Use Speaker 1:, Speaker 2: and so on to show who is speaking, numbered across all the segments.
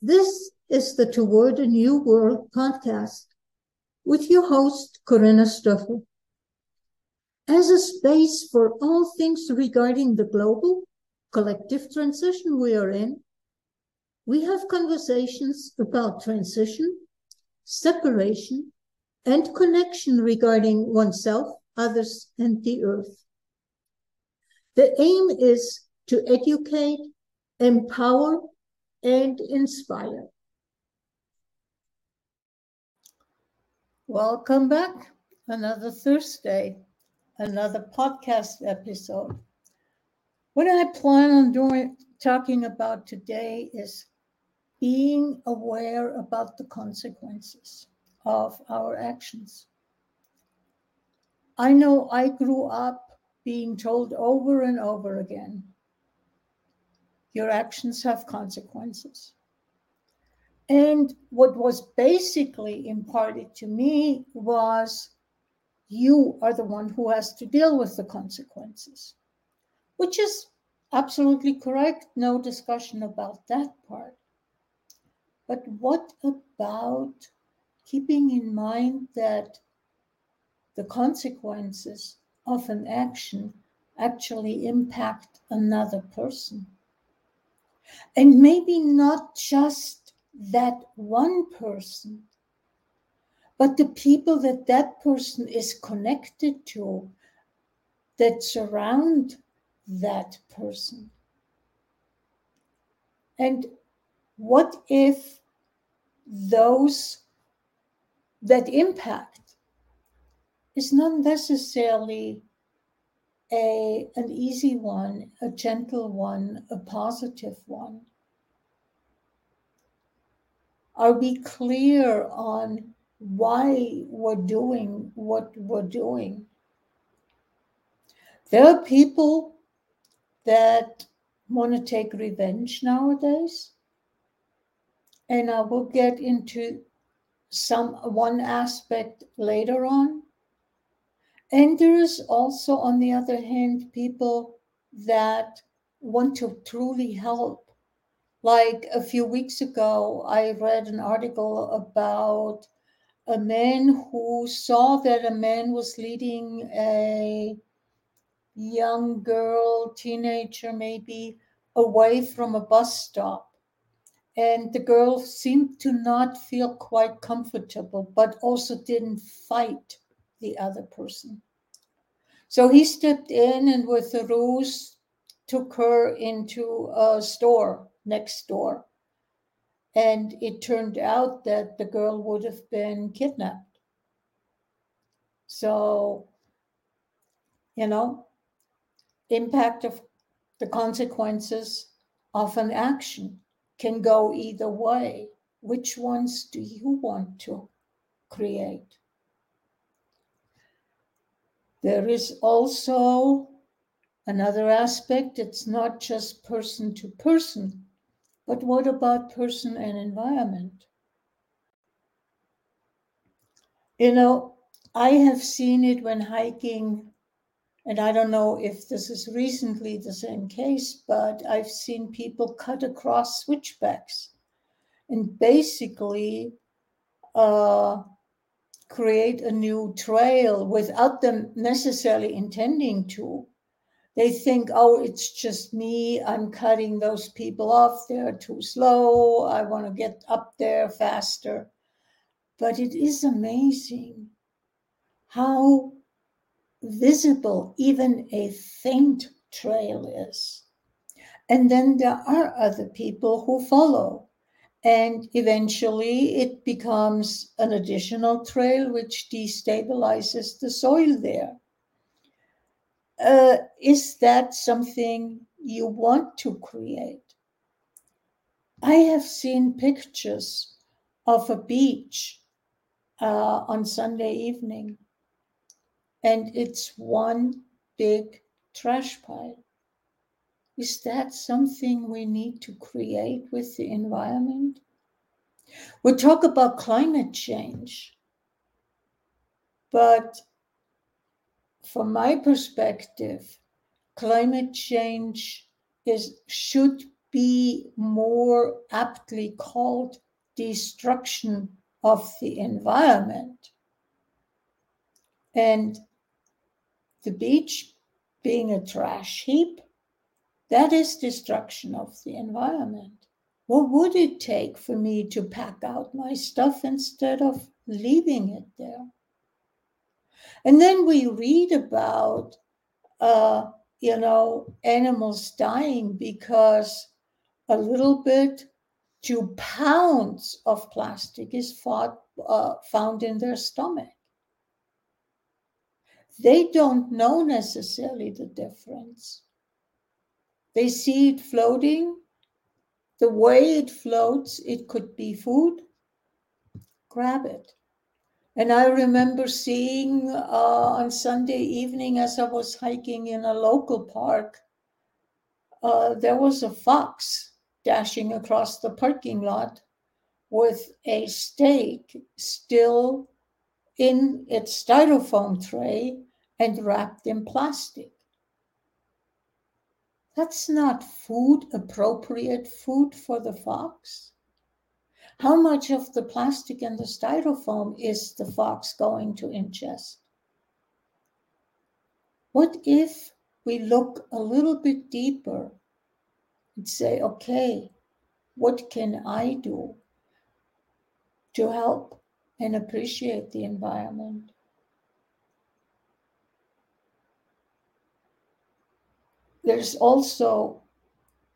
Speaker 1: This is the Toward a New World podcast with your host, Corinna Stoffel. As a space for all things regarding the global collective transition we are in, we have conversations about transition, separation, and connection regarding oneself, others, and the earth. The aim is to educate, empower, and inspire. Welcome back. Another Thursday, another podcast episode. What I plan on doing, talking about today is being aware about the consequences of our actions. I know I grew up being told over and over again your actions have consequences. And what was basically imparted to me was you are the one who has to deal with the consequences, which is absolutely correct. No discussion about that part. But what about keeping in mind that the consequences of an action actually impact another person? And maybe not just that one person, but the people that that person is connected to that surround that person. And what if those that impact is not necessarily a an easy one, a gentle one, a positive one? Are we clear on why we're doing what we're doing? There are people that want to take revenge nowadays. And I will get into some one aspect later on. And there is also, on the other hand, people that want to truly help. Like a few weeks ago, I read an article about a man who saw that a man was leading a young girl, teenager maybe, away from a bus stop. And the girl seemed to not feel quite comfortable, but also didn't fight the other person. So he stepped in and with a ruse took her into a store next door. And it turned out that the girl would have been kidnapped. So, you know, impact of the consequences of an action can go either way. Which ones do you want to create? There is also another aspect, it's not just person to person, but what about person and environment? You know, I have seen it when hiking, and I don't know if this is recently the same case, but I've seen people cut across switchbacks and basically uh, create a new trail without them necessarily intending to. They think, oh, it's just me. I'm cutting those people off. They're too slow. I want to get up there faster. But it is amazing how visible even a faint trail is. And then there are other people who follow and eventually it becomes an additional trail which destabilizes the soil there. Uh, is that something you want to create? I have seen pictures of a beach uh, on Sunday evening, and it's one big trash pile. Is that something we need to create with the environment? We talk about climate change, but from my perspective, climate change is should be more aptly called destruction of the environment. And the beach being a trash heap, that is destruction of the environment. What would it take for me to pack out my stuff instead of leaving it there? And then we read about, uh, you know, animals dying because a little bit to pounds of plastic is fought, uh, found in their stomach. They don't know necessarily the difference. They see it floating. The way it floats, it could be food. Grab it. And I remember seeing uh, on Sunday evening as I was hiking in a local park, uh, there was a fox dashing across the parking lot with a steak still in its styrofoam tray and wrapped in plastic. That's not food, appropriate food for the fox. How much of the plastic and the styrofoam is the fox going to ingest? What if we look a little bit deeper and say, okay, what can I do to help and appreciate the environment? There's also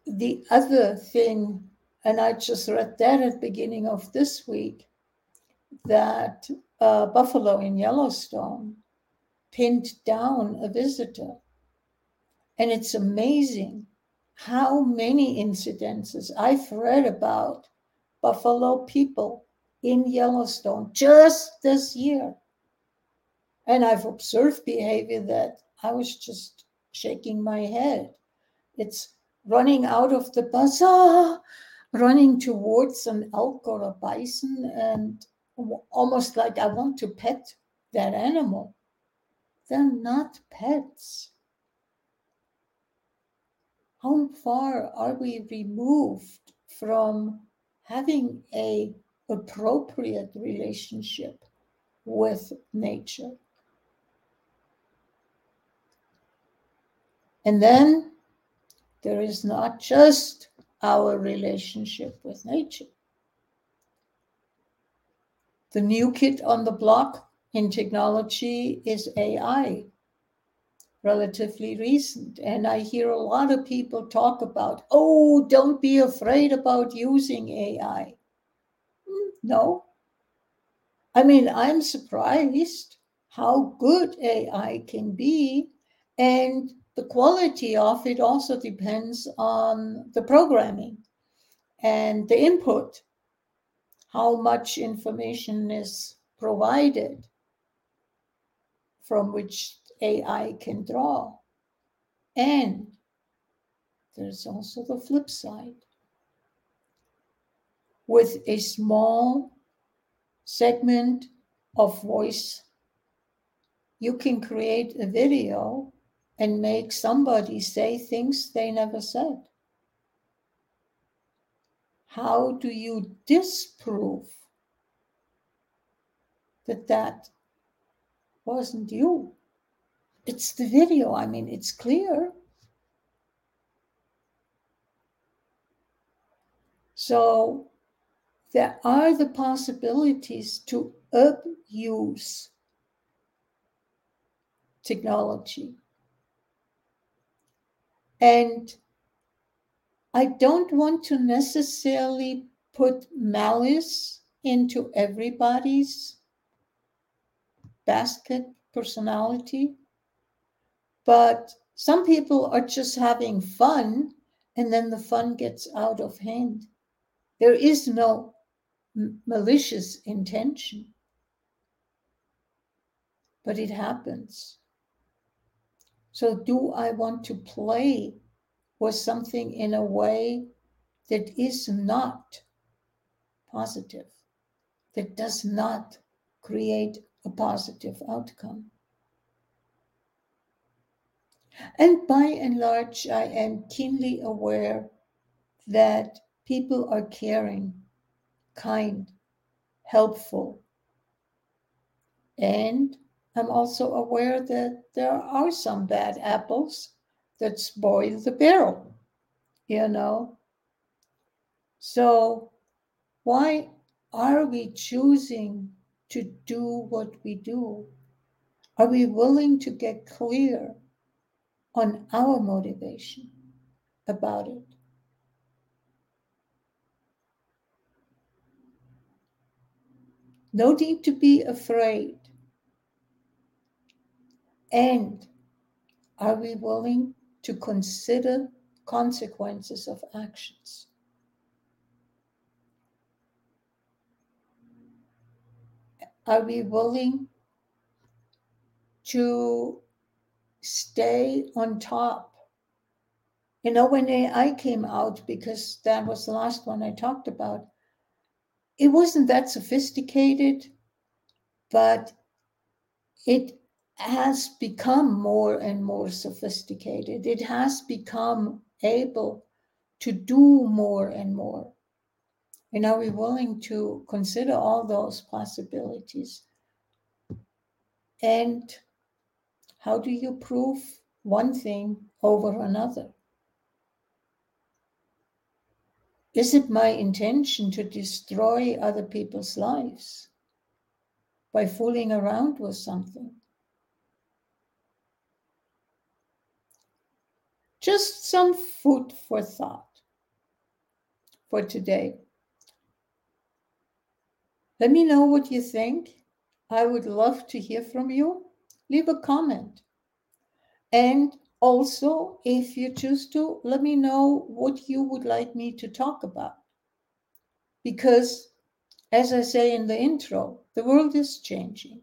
Speaker 1: the other thing, and I just read that at beginning of this week, that uh, buffalo in Yellowstone pinned down a visitor. And it's amazing how many incidences I've read about buffalo people in Yellowstone just this year. And I've observed behavior that I was just shaking my head. It's running out of the bazaar, running towards an elk or a bison, and almost like I want to pet that animal. They're not pets. How far are we removed from having a appropriate relationship with nature? And then there is not just our relationship with nature. The new kid on the block in technology is AI, relatively recent. And I hear a lot of people talk about, oh, don't be afraid about using AI. Hmm, no. I mean, I'm surprised how good AI can be. And the quality of it also depends on the programming and the input, how much information is provided from which AI can draw. And there's also the flip side. With a small segment of voice, you can create a video and make somebody say things they never said? How do you disprove that that wasn't you? It's the video. I mean, it's clear. So there are the possibilities to abuse technology. And I don't want to necessarily put malice into everybody's basket personality, but some people are just having fun and then the fun gets out of hand. There is no malicious intention, but it happens. So, do I want to play with something in a way that is not positive, that does not create a positive outcome? And by and large, I am keenly aware that people are caring, kind, helpful. And I'm also aware that there are some bad apples that spoil the barrel, you know. So, why are we choosing to do what we do? Are we willing to get clear on our motivation about it? No need to be afraid. And are we willing to consider consequences of actions? Are we willing to stay on top? You know, when AI came out, because that was the last one I talked about, it wasn't that sophisticated, but it has become more and more sophisticated. It has become able to do more and more. And are we willing to consider all those possibilities? And how do you prove one thing over another? Is it my intention to destroy other people's lives by fooling around with something? Just some food for thought for today. Let me know what you think. I would love to hear from you. Leave a comment. And also, if you choose to, let me know what you would like me to talk about. Because, as I say in the intro, the world is changing.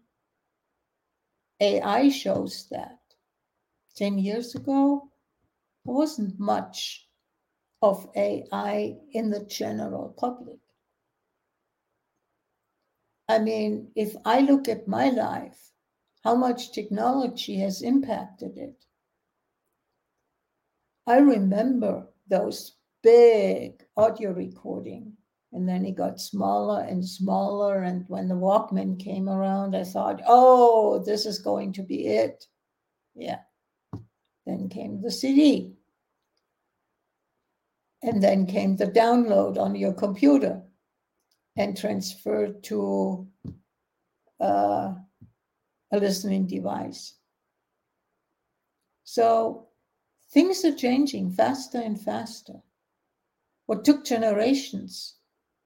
Speaker 1: AI shows that. 10 years ago, wasn't much of AI in the general public. I mean, if I look at my life, how much technology has impacted it, I remember those big audio recording and then it got smaller and smaller and when the walkman came around i thought oh this is going to be it. Yeah. Then came the cd and then came the download on your computer and transferred to uh, a listening device so Things are changing faster and faster. What took generations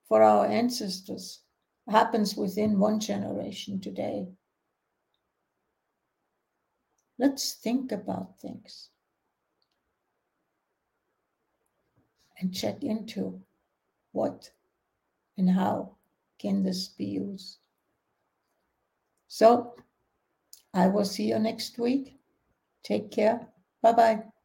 Speaker 1: for our ancestors happens within one generation today. Let's think about things and check into what and how can this be used. So I will see you next week. Take care. Bye bye.